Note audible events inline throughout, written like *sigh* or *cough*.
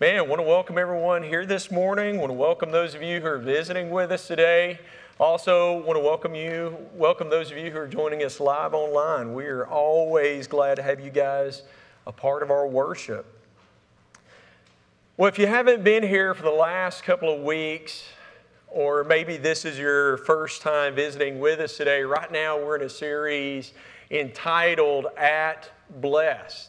Man, I want to welcome everyone here this morning. I want to welcome those of you who are visiting with us today. Also, want to welcome you, welcome those of you who are joining us live online. We are always glad to have you guys a part of our worship. Well, if you haven't been here for the last couple of weeks, or maybe this is your first time visiting with us today, right now we're in a series entitled At Blessed.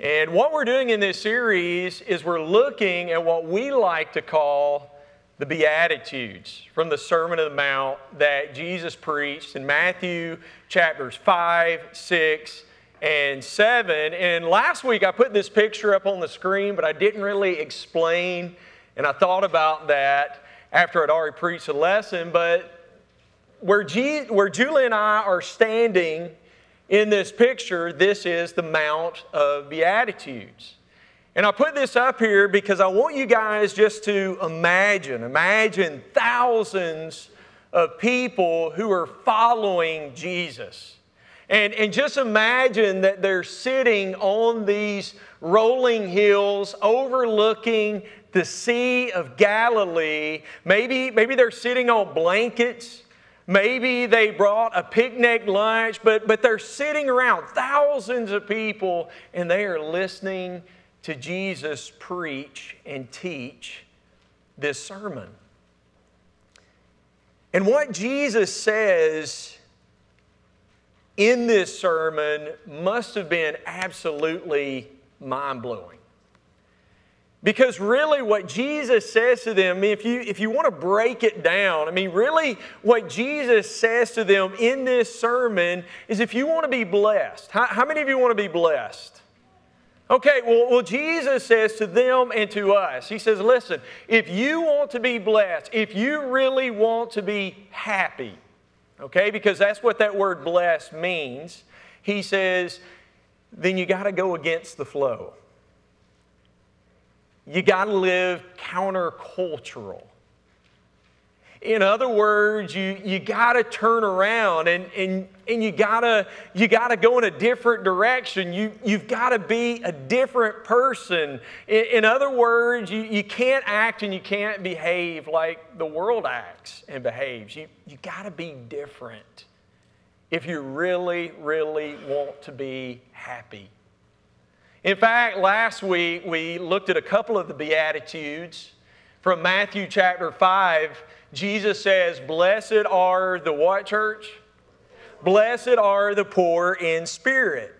And what we're doing in this series is we're looking at what we like to call the Beatitudes from the Sermon on the Mount that Jesus preached in Matthew chapters 5, 6, and 7. And last week I put this picture up on the screen, but I didn't really explain, and I thought about that after I'd already preached the lesson. But where, where Julie and I are standing in this picture, this is the Mount of Beatitudes. And I put this up here because I want you guys just to imagine, imagine thousands of people who are following Jesus. And, and just imagine that they're sitting on these rolling hills overlooking the Sea of Galilee. Maybe, maybe they're sitting on blankets. Maybe they brought a picnic lunch, but, but they're sitting around, thousands of people, and they are listening to Jesus preach and teach this sermon. And what Jesus says in this sermon must have been absolutely mind blowing. Because really, what Jesus says to them, if you, if you want to break it down, I mean, really, what Jesus says to them in this sermon is if you want to be blessed, how, how many of you want to be blessed? Okay, well, well, Jesus says to them and to us, He says, listen, if you want to be blessed, if you really want to be happy, okay, because that's what that word blessed means, He says, then you got to go against the flow you got to live countercultural. In other words, you, you got to turn around and, and, and you got to you gotta go in a different direction. You, you've got to be a different person. In, in other words, you, you can't act and you can't behave like the world acts and behaves. You, you got to be different if you really, really want to be happy. In fact, last week we looked at a couple of the Beatitudes. From Matthew chapter 5, Jesus says, Blessed are the what, church? Blessed are the poor in spirit.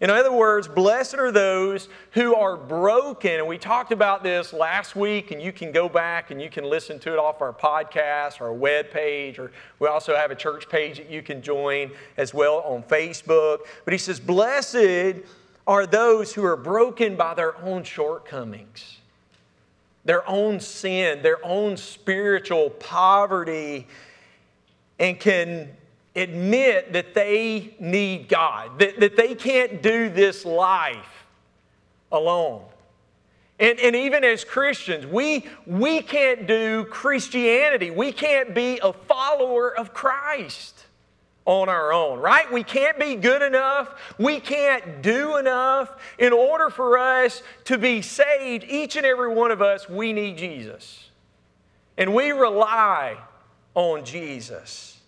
In other words, blessed are those who are broken. And we talked about this last week, and you can go back and you can listen to it off our podcast, our web page, or we also have a church page that you can join as well on Facebook. But he says, Blessed are those who are broken by their own shortcomings, their own sin, their own spiritual poverty, and can admit that they need God, that, that they can't do this life alone. And, and even as Christians, we, we can't do Christianity. We can't be a follower of Christ on our own, right? We can't be good enough. We can't do enough. In order for us to be saved, each and every one of us, we need Jesus. And we rely on Jesus.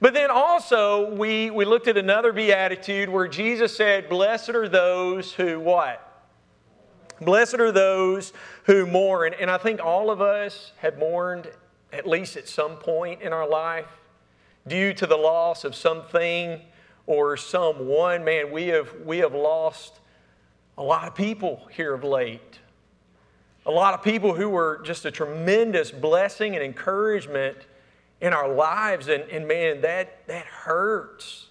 But then also, we, we looked at another beatitude where Jesus said, Blessed are those who what? Blessed are those who mourn. And I think all of us have mourned at least at some point in our life due to the loss of something or someone. Man, we have, we have lost a lot of people here of late. A lot of people who were just a tremendous blessing and encouragement in our lives. And, and man, that, that hurts.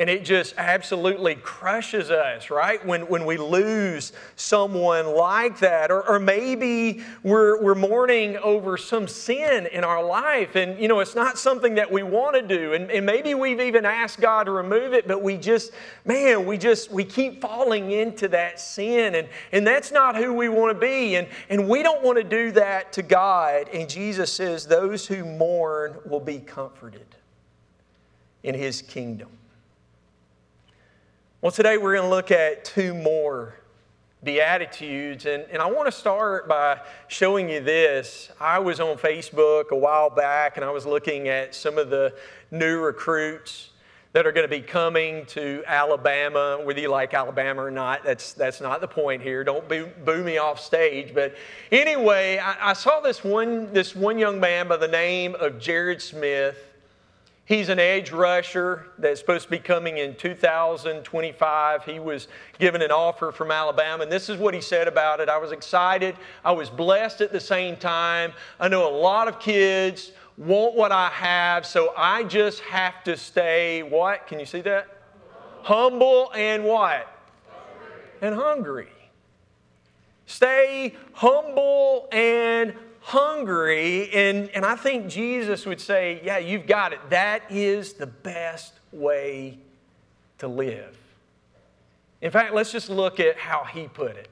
And it just absolutely crushes us, right? When, when we lose someone like that. Or, or maybe we're, we're mourning over some sin in our life. And, you know, it's not something that we want to do. And, and maybe we've even asked God to remove it, but we just, man, we just, we keep falling into that sin. And, and that's not who we want to be. And, and we don't want to do that to God. And Jesus says, those who mourn will be comforted in His kingdom. Well, today we're going to look at two more Beatitudes. And, and I want to start by showing you this. I was on Facebook a while back and I was looking at some of the new recruits that are going to be coming to Alabama, whether you like Alabama or not. That's, that's not the point here. Don't boo, boo me off stage. But anyway, I, I saw this one, this one young man by the name of Jared Smith. He's an edge rusher that's supposed to be coming in 2025. He was given an offer from Alabama, and this is what he said about it. I was excited. I was blessed at the same time. I know a lot of kids want what I have, so I just have to stay what? Can you see that? Humble and what? Hungry. And hungry. Stay humble and hungry. And, and I think Jesus would say, Yeah, you've got it. That is the best way to live. In fact, let's just look at how he put it.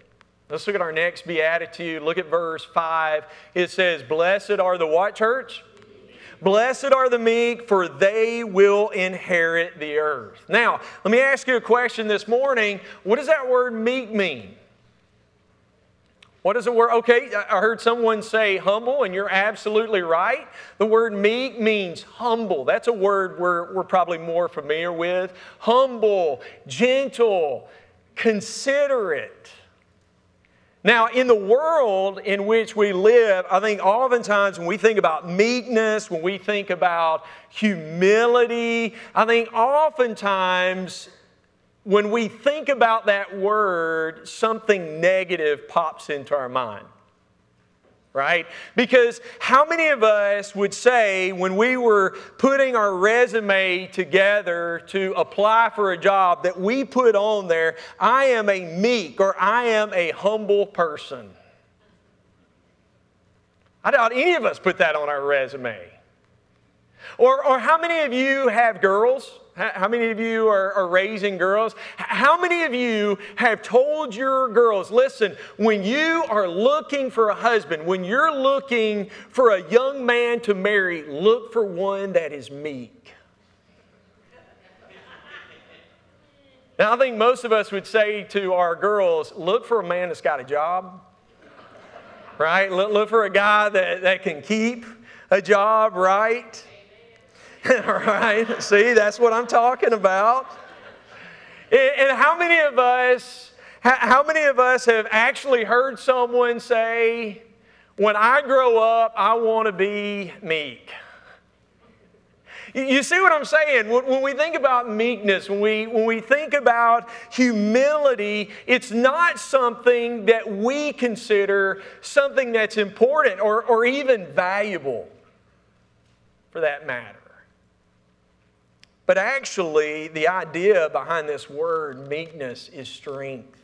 Let's look at our next beatitude. Look at verse 5. It says, Blessed are the what, church? Blessed are the meek, for they will inherit the earth. Now, let me ask you a question this morning. What does that word meek mean? What does the word? Okay, I heard someone say humble, and you're absolutely right. The word meek means humble. That's a word we're, we're probably more familiar with. Humble, gentle, considerate. Now, in the world in which we live, I think oftentimes when we think about meekness, when we think about humility, I think oftentimes when we think about that word, something negative pops into our mind right? Because how many of us would say when we were putting our resume together to apply for a job that we put on there, I am a meek or I am a humble person? I doubt any of us put that on our resume. Or, or how many of you have girls? How many of you are, are, raising girls? How many of you have told your girls, listen, when you are looking for a husband, when you're looking for a young man to marry, look for one that is meek? Now, I think most of us would say to our girls, look for a man that's got a job, right? Look, look for a guy that, that can keep a job, right? *laughs* right? See, that's what I'm talking about. And how many of us, how many of us have actually heard someone say, when I grow up, I want to be meek? You see what I'm saying? When we think about meekness, when we, when we think about humility, it's not something that we consider something that's important or, or even valuable for that matter. But actually, the idea behind this word, meekness, is strength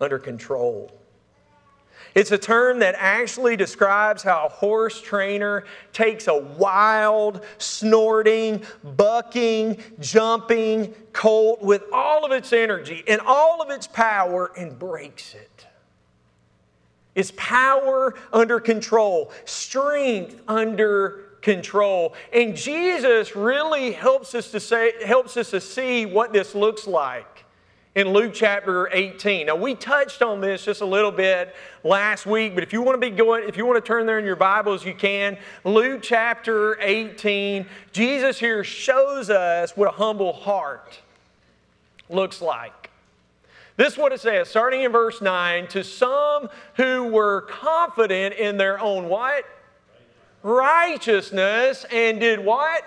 under control. It's a term that actually describes how a horse trainer takes a wild, snorting, bucking, jumping colt with all of its energy and all of its power and breaks it. It's power under control, strength under control. And Jesus really helps us to say, helps us to see what this looks like in Luke chapter 18. Now we touched on this just a little bit last week, but if you want to be going, if you want to turn there in your Bibles, you can. Luke chapter 18, Jesus here shows us what a humble heart looks like. This is what it says, starting in verse 9, to some who were confident in their own what? Righteousness and did what?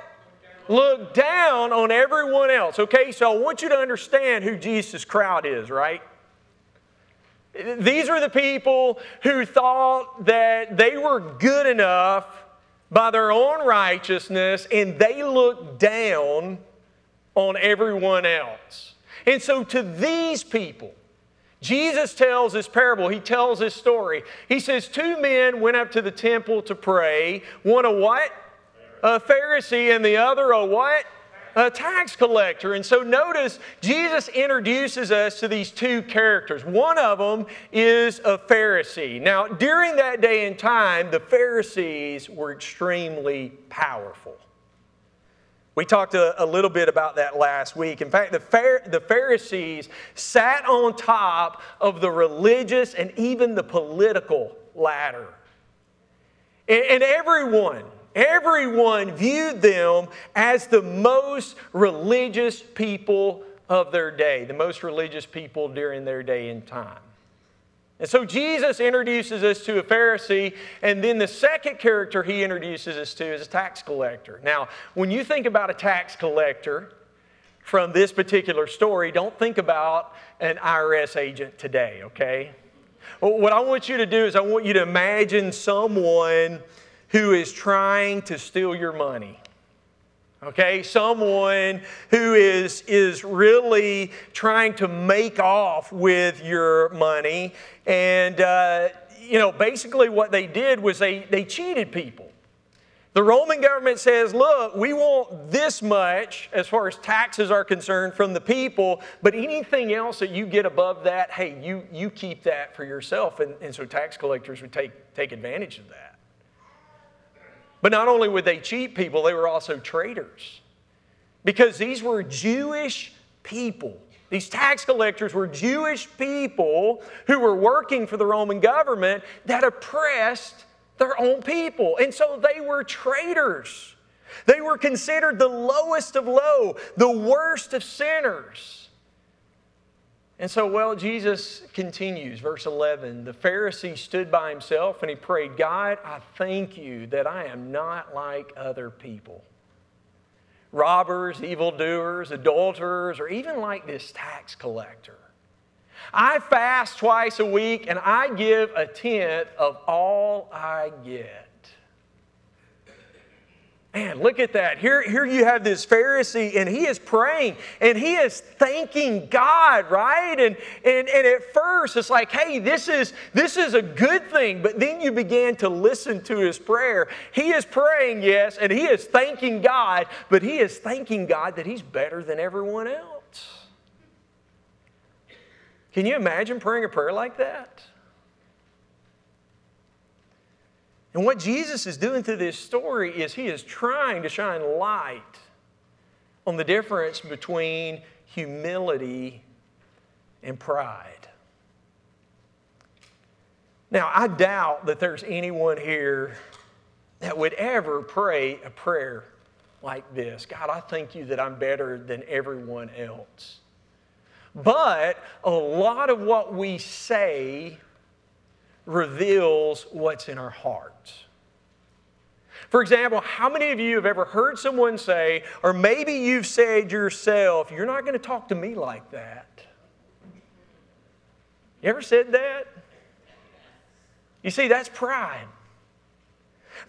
Look down on everyone else. Okay, so I want you to understand who Jesus' crowd is, right? These are the people who thought that they were good enough by their own righteousness and they looked down on everyone else. And so, to these people, Jesus tells this parable, he tells this story. He says, Two men went up to the temple to pray. One a what? A Pharisee, and the other a what? A tax collector. And so notice Jesus introduces us to these two characters. One of them is a Pharisee. Now, during that day and time, the Pharisees were extremely powerful. We talked a, a, little bit about that last week. In fact, the, the Pharisees sat on top of the religious and even the political ladder. And, and everyone, everyone viewed them as the most religious people of their day, the most religious people during their day and time. And so Jesus introduces us to a Pharisee, and then the second character he introduces us to is a tax collector. Now, when you think about a tax collector from this particular story, don't think about an IRS agent today, okay? What I want you to do is I want you to imagine someone who is trying to steal your money okay someone who is is really trying to make off with your money. And uh, you know basically what they did was they they cheated people. The roman government says look we want this much as far as taxes are concerned from the people but anything else that you get above that hey you you keep that for yourself. And, and so tax collectors would take take advantage of that but not only would they cheat people, they were also traitors. Because these were Jewish people. These tax collectors were Jewish people who were working for the Roman government that oppressed their own people. And so they were traitors. They were considered the lowest of low, the worst of sinners. And so, well, Jesus continues, verse 11. The Pharisee stood by himself and he prayed, God, I thank you that I am not like other people robbers, evildoers, adulterers, or even like this tax collector. I fast twice a week and I give a tenth of all I get. Man, look at that. Here, here you have this Pharisee, and he is praying and he is thanking God, right? And, and, and at first, it's like, hey, this is, this is a good thing. But then you began to listen to his prayer. He is praying, yes, and he is thanking God, but he is thanking God that he's better than everyone else. Can you imagine praying a prayer like that? And what Jesus is doing through this story is he is trying to shine light on the difference between humility and pride. Now, I doubt that there's anyone here that would ever pray a prayer like this God, I thank you that I'm better than everyone else. But a lot of what we say reveals what's in our hearts. For example, how many of you have ever heard someone say, or maybe you've said yourself, You're not going to talk to me like that? You ever said that? You see, that's pride.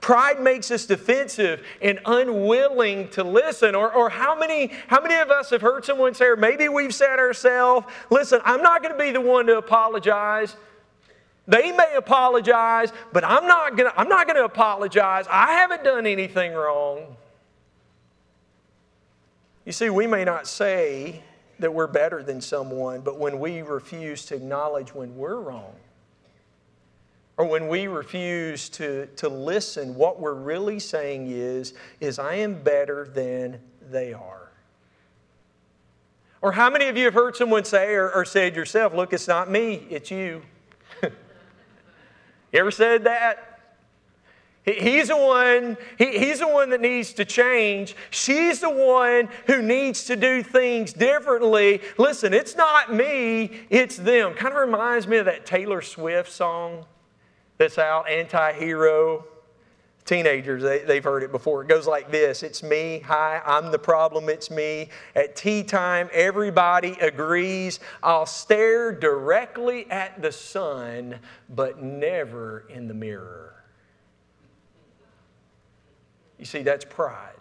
Pride makes us defensive and unwilling to listen. Or, or how, many, how many of us have heard someone say, or maybe we've said ourselves, listen, I'm not going to be the one to apologize. They may apologize, but I'm not going to I'm not going to apologize. I haven't done anything wrong. You see, we may not say that we're better than someone, but when we refuse to acknowledge when we're wrong, or when we refuse to, to listen, what we're really saying is, is I am better than they are. Or how many of you have heard someone say or, or said yourself, look, it's not me, it's you. You ever said that? He's the one, he, he's the one that needs to change. She's the one who needs to do things differently. Listen, it's not me, it's them. Kind of reminds me of that Taylor Swift song that's out, Anti Hero. Teenagers, they, they've heard it before. It goes like this It's me. Hi, I'm the problem. It's me. At tea time, everybody agrees. I'll stare directly at the sun, but never in the mirror. You see, that's pride.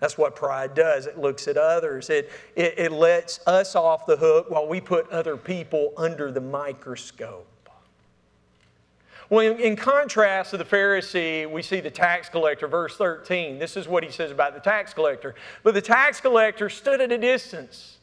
That's what pride does. It looks at others, it, it, it lets us off the hook while we put other people under the microscope. Well, in, contrast to the Pharisee, we see the tax collector, verse 13. This is what he says about the tax collector. But the tax collector stood at a distance,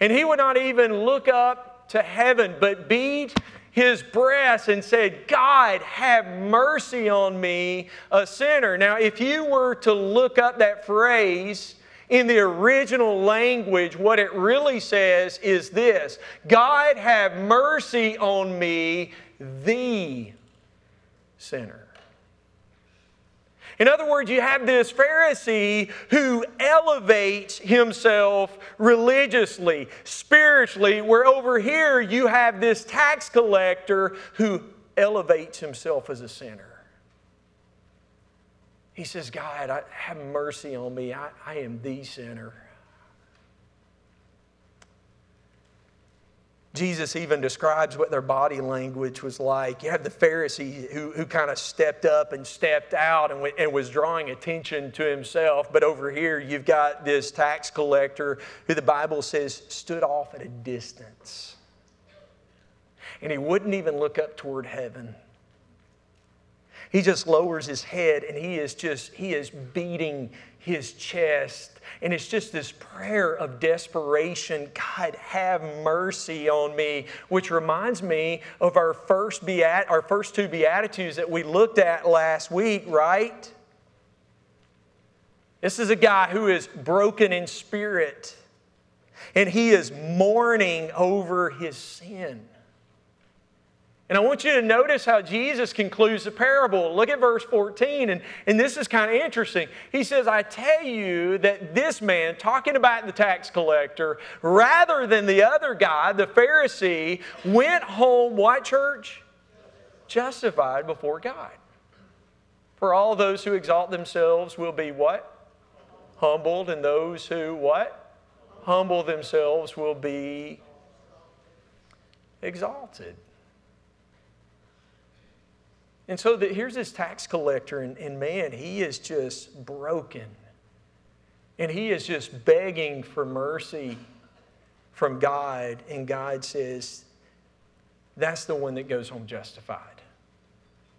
and he would not even look up to heaven, but beat his breast and said, God, have mercy on me, a sinner. Now, if you were to look up that phrase, in the original language, what it really says is this God have mercy on me, the sinner. In other words, you have this Pharisee who elevates himself religiously, spiritually, where over here you have this tax collector who elevates himself as a sinner. He says, God, I, have mercy on me. I, I am the sinner. Jesus even describes what their body language was like. You have the Pharisee who, who kind of stepped up and stepped out and, went, and was drawing attention to himself. But over here, you've got this tax collector who the Bible says stood off at a distance. And he wouldn't even look up toward heaven. He just lowers his head and he is just, he is beating his chest. And it's just this prayer of desperation God, have mercy on me, which reminds me of our first, beat, our first two Beatitudes that we looked at last week, right? This is a guy who is broken in spirit and he is mourning over his sin. And I want you to notice how Jesus concludes the parable. Look at verse 14, and, and this is kind of interesting. He says, I tell you that this man, talking about the tax collector, rather than the other guy, the Pharisee, went home, what church? Justified before God. For all those who exalt themselves will be what? Humbled, and those who what? Humble themselves will be exalted. And so the, here's this tax collector, and, and man, he is just broken. And he is just begging for mercy from God. And God says, that's the one that goes home justified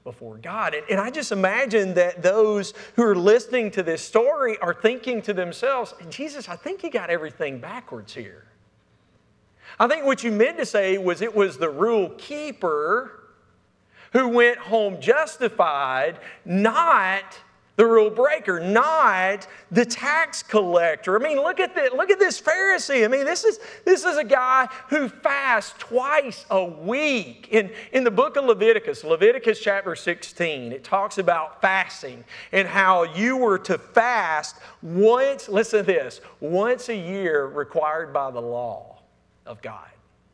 before God. And, and, I just imagine that those who are listening to this story are thinking to themselves, Jesus, I think you got everything backwards here. I think what you meant to say was it was the rule keeper who went home justified, not the rule breaker, not the tax collector. I mean, look at this, look at this Pharisee. I mean, this is, this is a guy who fasts twice a week. In, in the book of Leviticus, Leviticus chapter 16, it talks about fasting and how you were to fast once, listen to this, once a year required by the law of God.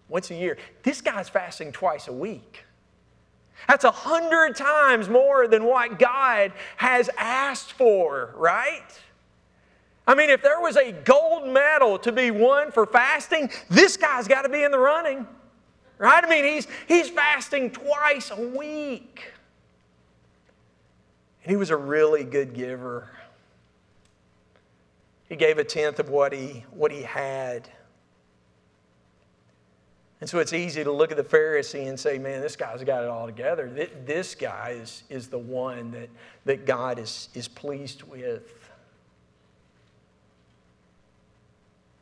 Once a year. This guy's fasting twice a week. That's a hundred times more than what God has asked for, right? I mean, if there was a gold medal to be won for fasting, this guy's got to be in the running, right? I mean, he's, he's fasting twice a week. And he was a really good giver. He gave a tenth of what he, what he had. And so it's easy to look at the Pharisee and say, man, this guy's got it all together. This guy is, is the one that, that God is, is pleased with.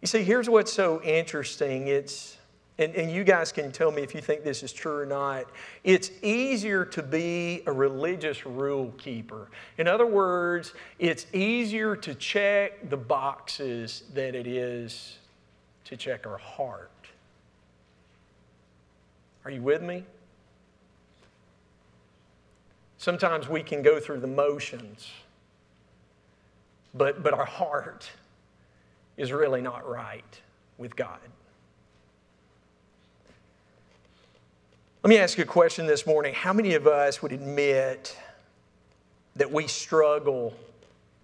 You see, here's what's so interesting. It's, and, and you guys can tell me if you think this is true or not. It's easier to be a religious rule keeper. In other words, it's easier to check the boxes than it is to check our heart. Are you with me? Sometimes we can go through the motions, but, but our heart is really not right with God. Let me ask you a question this morning. How many of us would admit that we struggle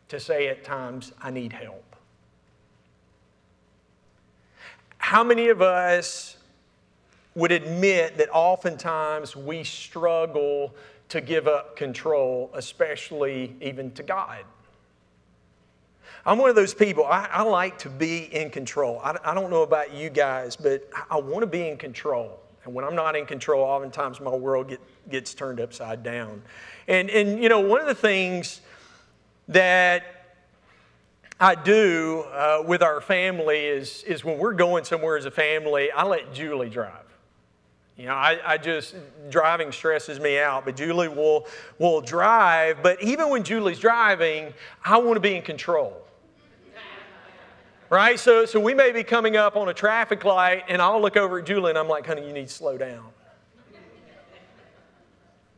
to say at times, I need help? How many of us would admit that oftentimes we struggle to give up control, especially even to God. I'm one of those people, I, I like to be in control. I, I, don't know about you guys, but I, I want to be in control. And when I'm not in control, oftentimes my world get, gets turned upside down. And, and, you know, one of the things that I do uh, with our family is, is when we're going somewhere as a family, I let Julie drive. You know, I, I just, driving stresses me out, but Julie will, will drive. But even when Julie's driving, I want to be in control. Right? So, so we may be coming up on a traffic light, and I'll look over at Julie and I'm like, honey, you need to slow down.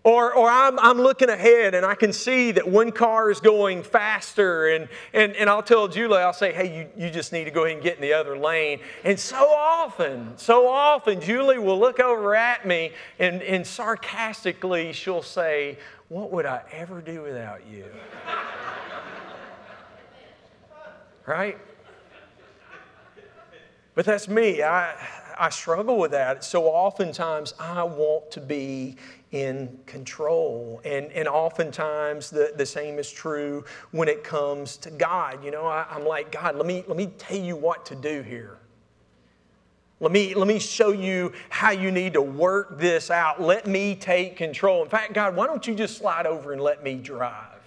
Or, or I'm, I'm looking ahead and I can see that one car is going faster, and, and, and I'll tell Julie, I'll say, hey, you, you just need to go ahead and get in the other lane. And so often, so often, Julie will look over at me and, and sarcastically she'll say, What would I ever do without you? right? But that's me. I, I struggle with that. So oftentimes I want to be in control. And, and oftentimes the, the same is true when it comes to God. You know, I, I'm like, God, let me, let me tell you what to do here. Let me, let me show you how you need to work this out. Let me take control. In fact, God, why don't you just slide over and let me drive?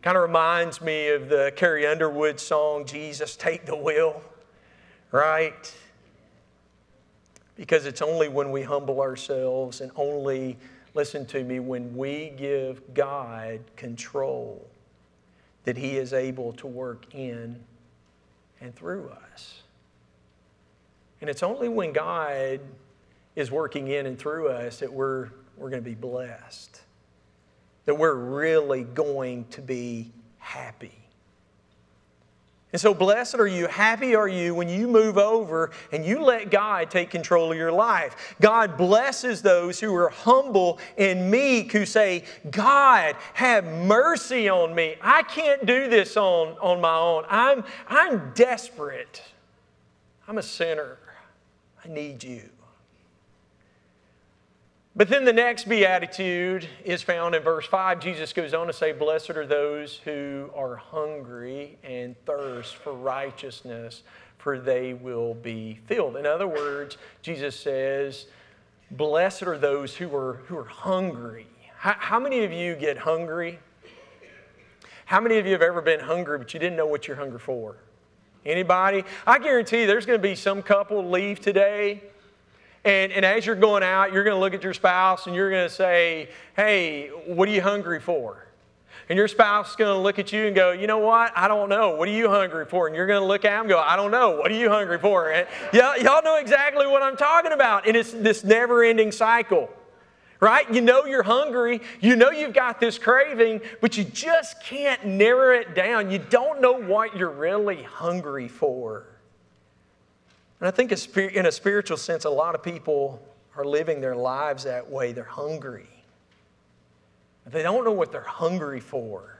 Kind of reminds me of the Carrie Underwood song, Jesus, Take the Wheel, right? Because it's only when we humble ourselves and only, listen to me, when we give God control that He is able to work in and through us. And it's only when God is working in and through us that we're, we're going to be blessed, that we're really going to be happy. And so, blessed are you, happy are you when you move over and you let God take control of your life. God blesses those who are humble and meek, who say, God, have mercy on me. I can't do this on, on my own. I'm, I'm desperate. I'm a sinner. I need you. But then the next beatitude is found in verse 5. Jesus goes on to say, Blessed are those who are hungry and thirst for righteousness, for they will be filled. In other words, Jesus says, Blessed are those who are, who are hungry. How, how many of you get hungry? How many of you have ever been hungry but you didn't know what you're hungry for? Anybody? I guarantee there's going to be some couple leave today and, and as you're going out, you're going to look at your spouse and you're going to say, Hey, what are you hungry for? And your spouse is going to look at you and go, You know what? I don't know. What are you hungry for? And you're going to look at them and go, I don't know. What are you hungry for? And y'all, y'all know exactly what I'm talking about. And it's this never ending cycle right? You know you're hungry, you know you've got this craving, but you just can't narrow it down. You don't know what you're really hungry for. And I think in a spiritual sense, a lot of people are living their lives that way. They're hungry. They don't know what they're hungry for.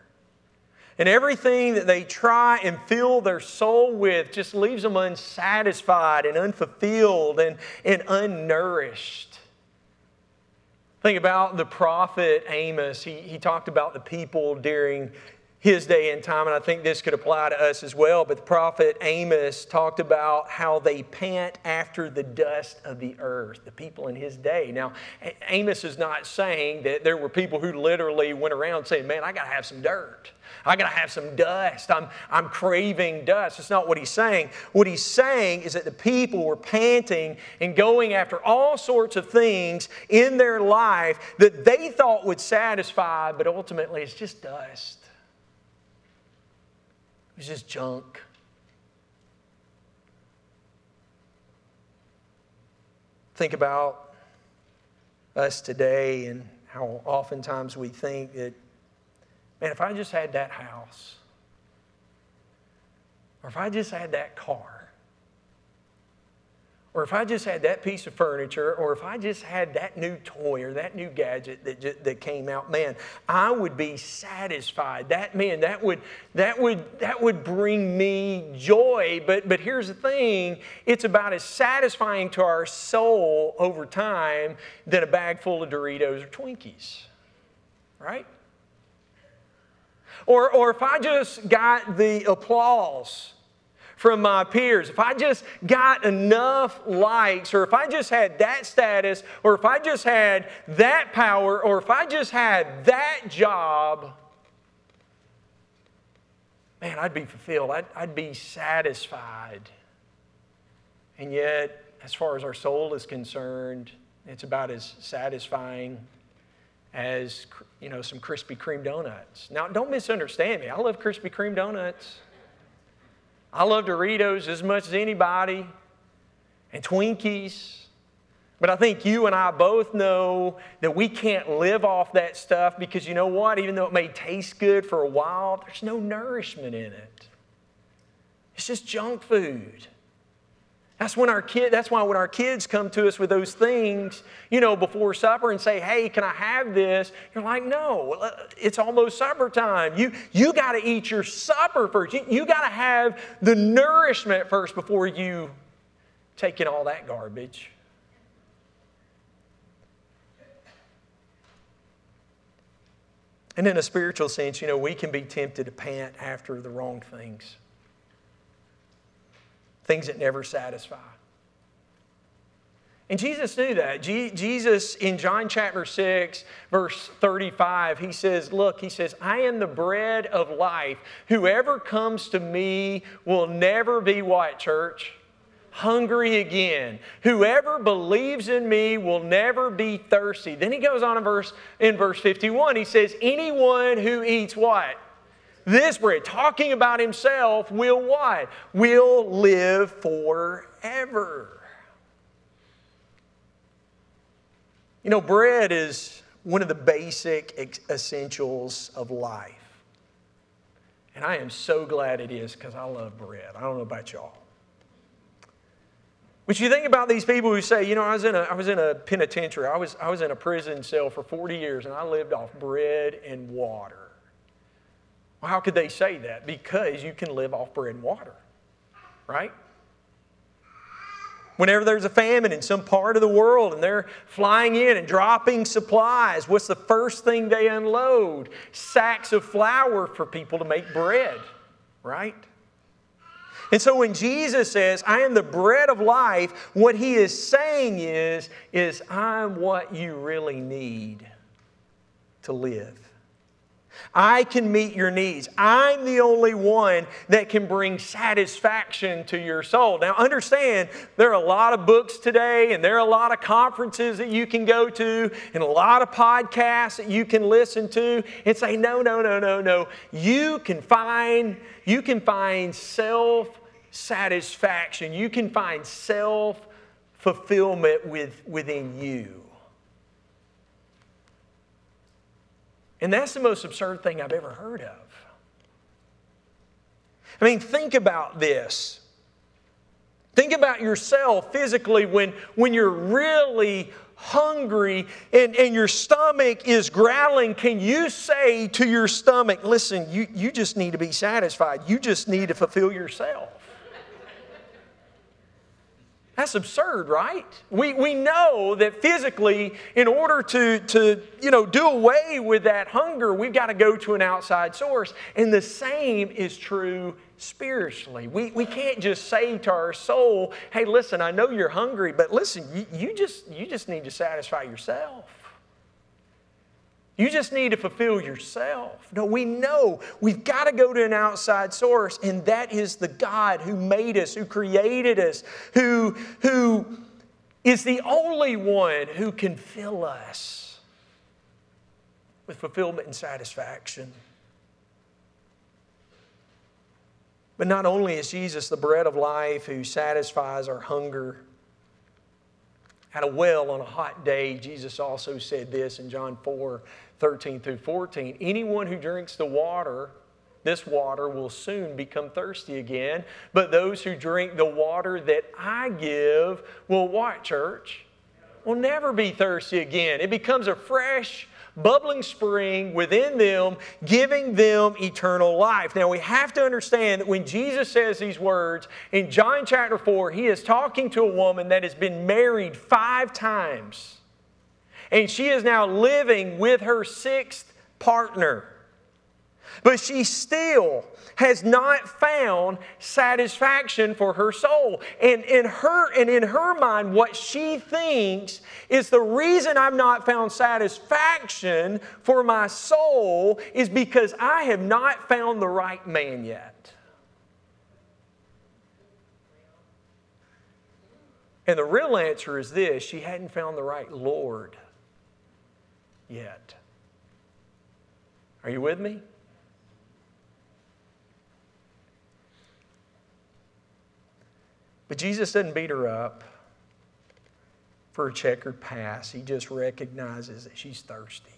And everything that they try and fill their soul with just leaves them unsatisfied and unfulfilled and, and unnourished. Think about the prophet Amos. He, he talked about the people during his day and time, and I think this could apply to us as well. But the prophet Amos talked about how they pant after the dust of the earth, the people in his day. Now, Amos is not saying that there were people who literally went around saying, Man, I got to have some dirt. I got to have some dust. I'm, I'm craving dust. That's not what he's saying. What he's saying is that the people were panting and going after all sorts of things in their life that they thought would satisfy, but ultimately it's just dust was just junk. Think about us today and how oftentimes we think that, man, if I just had that house, or if I just had that car, or if I just had that piece of furniture, or if I just had that new toy or that new gadget that, that came out, man, I would be satisfied. That man, that would that would that would bring me joy. But but here's the thing: it's about as satisfying to our soul over time than a bag full of Doritos or Twinkies, right? Or or if I just got the applause from my peers, if I just got enough likes, or if I just had that status, or if I just had that power, or if I just had that job, man, I'd be fulfilled. I'd, I'd be satisfied. And yet, as far as our soul is concerned, it's about as satisfying as you know some Krispy Kreme donuts. Now, don't misunderstand me. I love Krispy Kreme donuts. I love Doritos as much as anybody, and Twinkies. But I think you and I both know that we can't live off that stuff because you know what? Even though it may taste good for a while, there's no nourishment in it. It's just junk food. That's when our kid, that's why when our kids come to us with those things, you know, before supper and say, hey, can I have this? You're like, no, uh, it's almost supper time. You, you got to eat your supper first. You, you got to have the nourishment first before you take in all that garbage. And in a spiritual sense, you know, we can be tempted to pant after the wrong things things that never satisfy. And Jesus knew that. Jesus, in John chapter 6, verse 35, he says, Look, he says, I am the bread of life. Whoever comes to me will never be what, church? Hungry again. Whoever believes in me will never be thirsty. Then he goes on in verse, in verse 51, he says, Anyone who eats what? This bread, talking about himself, will what? Will live forever. You know, bread is one of the basic essentials of life. And I am so glad it is because I love bread. I don't know about y'all. But you think about these people who say, you know, I was in a, I was in a penitentiary, I was, I was in a prison cell for 40 years, and I lived off bread and water. Well, how could they say that? Because you can live off bread and water, right? Whenever there's a famine in some part of the world and they're flying in and dropping supplies, what's the first thing they unload? Sacks of flour for people to make bread, right? And so when Jesus says, I am the bread of life, what he is saying is, is I'm what you really need to live. I can meet your needs. I'm the only one that can bring satisfaction to your soul. Now, understand, there are a lot of books today, and there are a lot of conferences that you can go to, and a lot of podcasts that you can listen to, and say, no, no, no, no, no. You can find, you can find self satisfaction. You can find self fulfillment with, within you. And that's the most absurd thing I've ever heard of. I mean, think about this. Think about yourself physically when, when you're really hungry and, and your stomach is growling. Can you say to your stomach, listen, you, you just need to be satisfied, you just need to fulfill yourself? That's absurd, right? We, we know that physically, in order to, to you know, do away with that hunger, we've got to go to an outside source. And the same is true spiritually. We, we can't just say to our soul, hey, listen, I know you're hungry, but listen, you, you, just, you just need to satisfy yourself. You just need to fulfill yourself. No, we know we've got to go to an outside source, and that is the God who made us, who created us, who, who is the only one who can fill us with fulfillment and satisfaction. But not only is Jesus the bread of life who satisfies our hunger, at a well on a hot day, Jesus also said this in John 4 13 through 14. Anyone who drinks the water, this water will soon become thirsty again. But those who drink the water that I give will what, church? Will never be thirsty again. It becomes a fresh, bubbling spring within them, giving them eternal life. Now we have to understand that when Jesus says these words in John chapter 4, he is talking to a woman that has been married five times and she is now living with her sixth partner. But she still has not found satisfaction for her soul. And in her and in her mind, what she thinks is the reason I've not found satisfaction for my soul is because I have not found the right man yet. And the real answer is this she hadn't found the right Lord yet. Are you with me? But Jesus doesn't beat her up for a checkered past. He just recognizes that she's thirsty.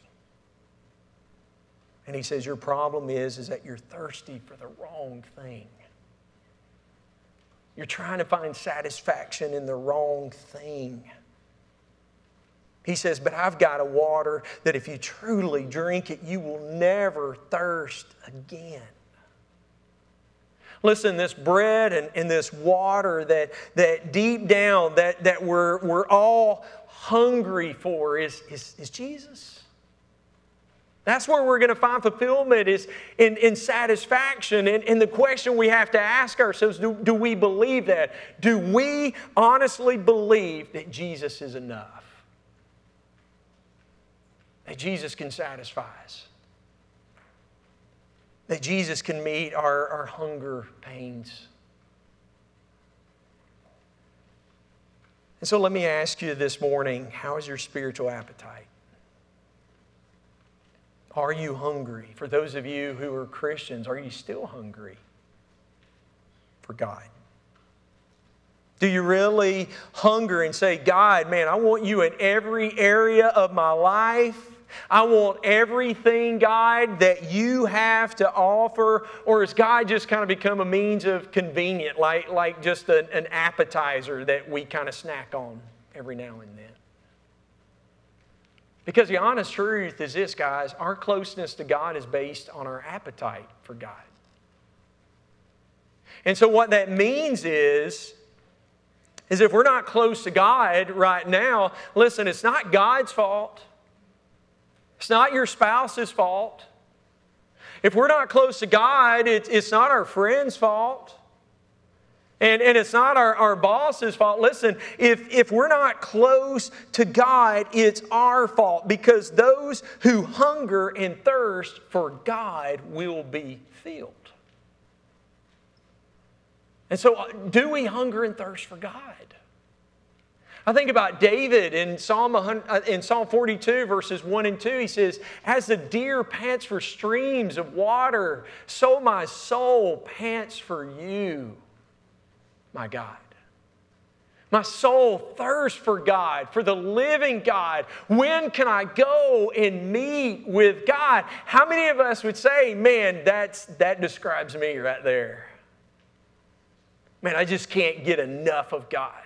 And he says, Your problem is, is that you're thirsty for the wrong thing. You're trying to find satisfaction in the wrong thing. He says, But I've got a water that if you truly drink it, you will never thirst again. Listen, this bread and, and this water that, that deep down that, that we're, we're all hungry for is, is, is Jesus. That's where we're going to find fulfillment is in, in satisfaction. And, and the question we have to ask ourselves, do, do we believe that? Do we honestly believe that Jesus is enough? That Jesus can satisfy us? That Jesus can meet our, our hunger pains? And so let me ask you this morning, how is your spiritual appetite? Are you hungry? For those of you who are Christians, are you still hungry for God? Do you really hunger and say, God, man, I want you in every area of my life? I want everything, God, that you have to offer? Or has God just kind of become a means of convenient, like, like just an, an appetizer that we kind of snack on every now and then? Because the honest truth is this, guys our closeness to God is based on our appetite for God. And so, what that means is, is if we're not close to God right now, listen, it's not God's fault. It's not your spouse's fault. If we're not close to God, it, it's not our friend's fault. And, and it's not our, our boss's fault. Listen, if, if we're not close to God, it's our fault because those who hunger and thirst for God will be filled. And so, uh, do we hunger and thirst for God? I think about David in Psalm, uh, in Psalm 42, verses 1 and 2. He says, As the deer pants for streams of water, so my soul pants for you my God. My soul thirsts for God, for the living God. When can I go and meet with God? How many of us would say, man, that's, that describes me right there? Man, I just can't get enough of God.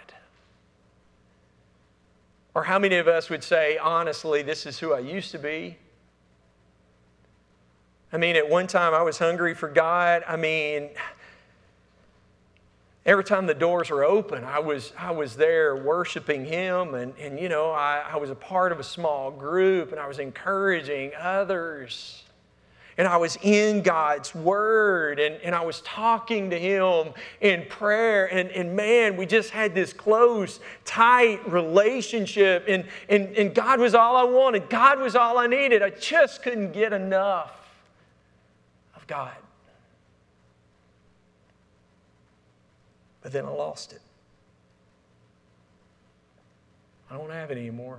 Or how many of us would say, honestly, this is who I used to be? I mean, at one time I was hungry for God. I mean, every time the doors were open, I was, I was there worshiping Him. And, and you know, I, I was a part of a small group and I was encouraging others. And I was in God's Word and, and I was talking to Him in prayer. And, and man, we just had this close, tight relationship. And, and, and God was all I wanted, God was all I needed. I just couldn't get enough of God. But then I lost it. I don't have it anymore.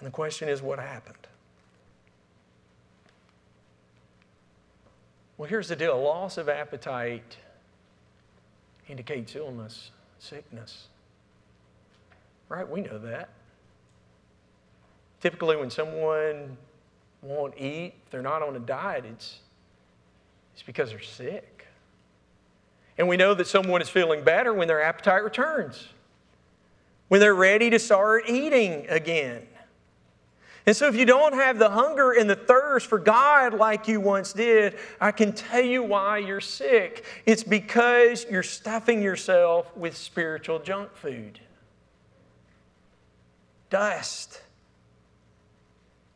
And the question is, what happened? Well, here's the deal loss of appetite indicates illness, sickness. Right? We know that. Typically, when someone won't eat, if they're not on a diet, it's it's because they're sick. And we know that someone is feeling better when their appetite returns, when they're ready to start eating again. And so, if you don't have the hunger and the thirst for God like you once did, I can tell you why you're sick. It's because you're stuffing yourself with spiritual junk food, dust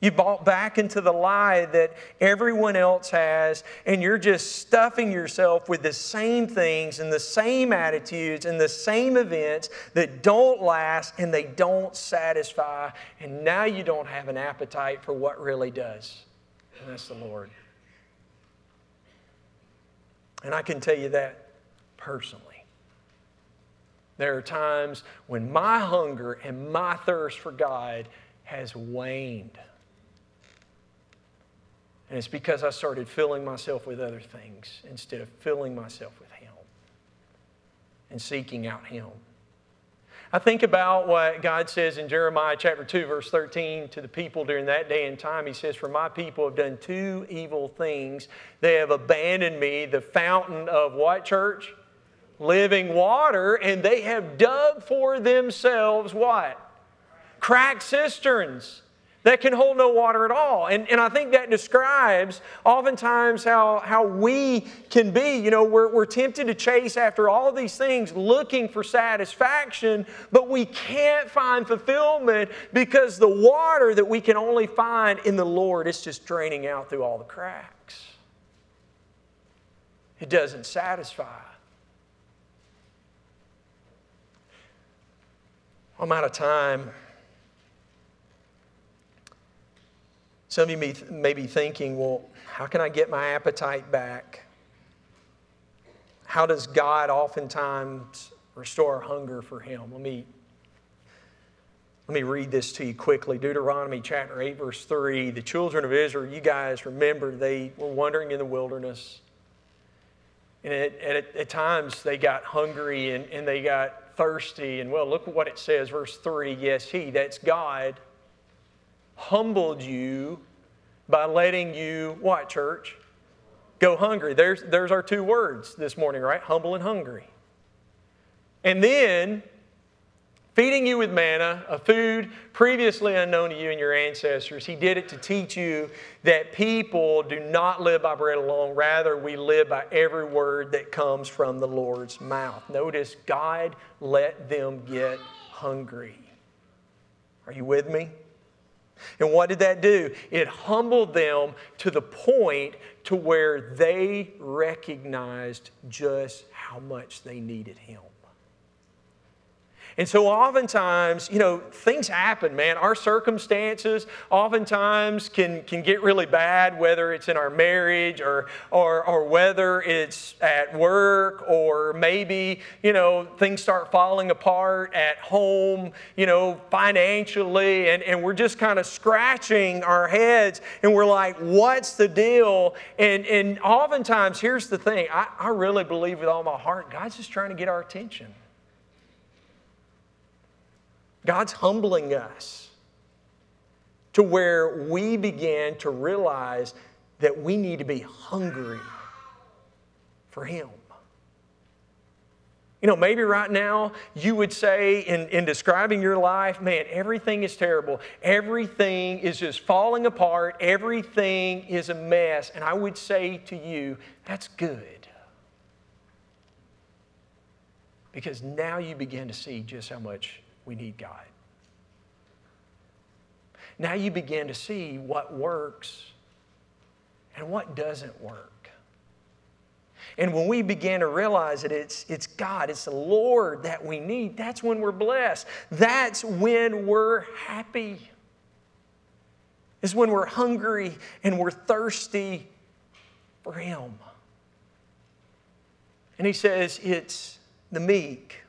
you bought back into the lie that everyone else has, and you're just stuffing yourself with the same things and the same attitudes and the same events that don't last and they don't satisfy. And now you don't have an appetite for what really does, and that's the Lord. And I can tell you that personally. There are times when my hunger and my thirst for God has waned. And it's because I started filling myself with other things instead of filling myself with Him and seeking out Him. I think about what God says in Jeremiah chapter 2, verse 13 to the people during that day and time. He says, For my people have done two evil things. They have abandoned me, the fountain of what, church? Living water, and they have dug for themselves what? Cracked cisterns that can hold no water at all. And, and I think that describes oftentimes how, how we can be. You know, we're, we're tempted to chase after all these things looking for satisfaction, but we can't find fulfillment because the water that we can only find in the Lord is just draining out through all the cracks. It doesn't satisfy. I'm out of time. Some of you may, be thinking, well, how can I get my appetite back? How does God oftentimes restore hunger for Him? Let me, let me read this to you quickly. Deuteronomy chapter 8, verse 3. The children of Israel, you guys remember, they were wandering in the wilderness. And at, at, at times they got hungry and, and they got thirsty. And well, look what it says, verse 3. Yes, He, that's God humbled you by letting you, what, church? Go hungry. There's, there's our two words this morning, right? Humble and hungry. And then feeding you with manna, a food previously unknown to you and your ancestors. He did it to teach you that people do not live by bread alone, rather, we live by every word that comes from the Lord's mouth. Notice, God let them get hungry. Are you with me? And what did that do? It humbled them to the point to where they recognized just how much they needed him. And so, oftentimes, you know, things happen, man. Our circumstances oftentimes can, can get really bad, whether it's in our marriage or, or, or whether it's at work or maybe, you know, things start falling apart at home, you know, financially. And, and we're just kind of scratching our heads and we're like, what's the deal? And, and oftentimes, here's the thing I, I really believe with all my heart, God's just trying to get our attention. God's humbling us to where we begin to realize that we need to be hungry for Him. You know, maybe right now you would say in, in describing your life, man, everything is terrible. Everything is just falling apart. Everything is a mess. And I would say to you, that's good. Because now you begin to see just how much we need God. Now you begin to see what works and what doesn't work. And when we begin to realize that it's, it's God, it's the Lord that we need, that's when we're blessed. That's when we're happy. Is when we're hungry and we're thirsty for Him. And He says it's the meek,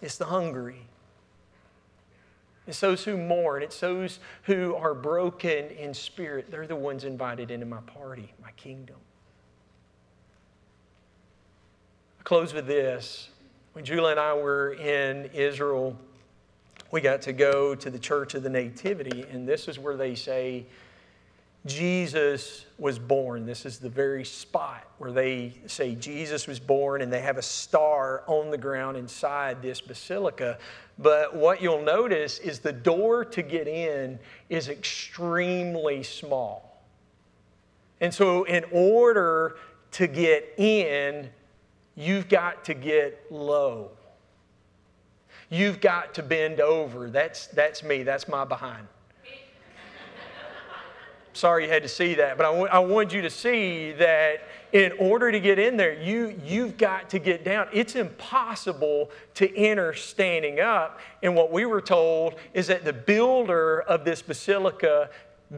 it's the hungry. It's those who mourn. It's those who are broken in spirit. They're the ones invited into my party, my kingdom. I close with this. When Julie and I were in Israel, we got to go to the Church of the Nativity, and this is where they say, Jesus was born. This is the very spot where they say Jesus was born, and they have a star on the ground inside this basilica. But what you'll notice is the door to get in is extremely small. And so, in order to get in, you've got to get low. You've got to bend over. That's, that's me, that's my behind. Sorry you had to see that, but I, w- I want you to see that in order to get in there, you, you've got to get down. It's impossible to enter standing up. And what we were told is that the builder of this basilica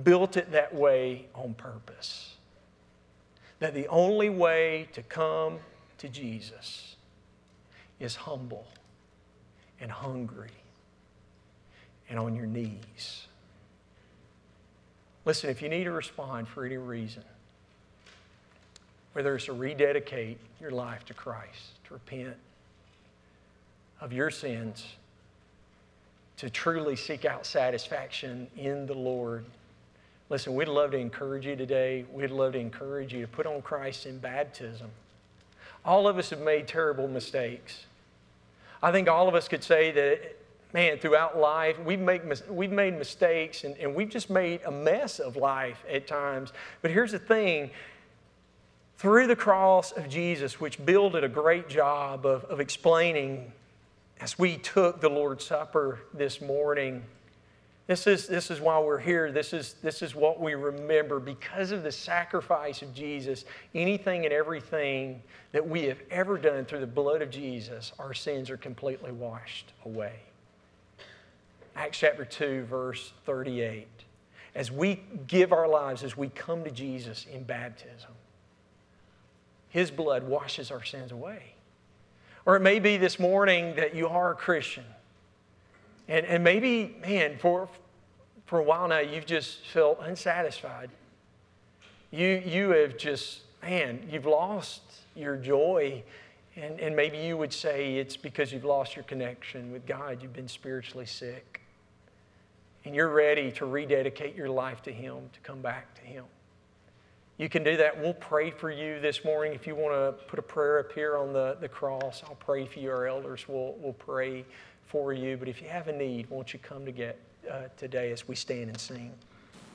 built it that way on purpose. That the only way to come to Jesus is humble and hungry and on your knees. Listen, if you need to respond for any reason, whether it's to rededicate your life to Christ, to repent of your sins, to truly seek out satisfaction in the Lord. Listen, we'd love to encourage you today. We'd love to encourage you to put on Christ in baptism. All of us have made terrible mistakes. I think all of us could say that, man, throughout life, we've made, we've made mistakes and, and we've just made a mess of life at times. But here's the thing through the cross of Jesus, which Bill did a great job of, of explaining as we took the Lord's Supper this morning, this is, this is why we're here. This is, this is what we remember. Because of the sacrifice of Jesus, anything and everything that we have ever done through the blood of Jesus, our sins are completely washed away. Acts chapter 2, verse 38. As we give our lives, as we come to Jesus in baptism, His blood washes our sins away. Or it may be this morning that you are a Christian. And, and maybe, man, for, for a while now, you've just felt unsatisfied. You, you have just, man, you've lost your joy. And, and maybe you would say it's because you've lost your connection with God. You've been spiritually sick. And you're ready to rededicate your life to Him, to come back to Him you can do that. We'll pray for you this morning. If you want to put a prayer up here on the, the cross, I'll pray for you. Our elders will will pray for you. But if you have a need, won't you come to get uh, today as we stand and sing?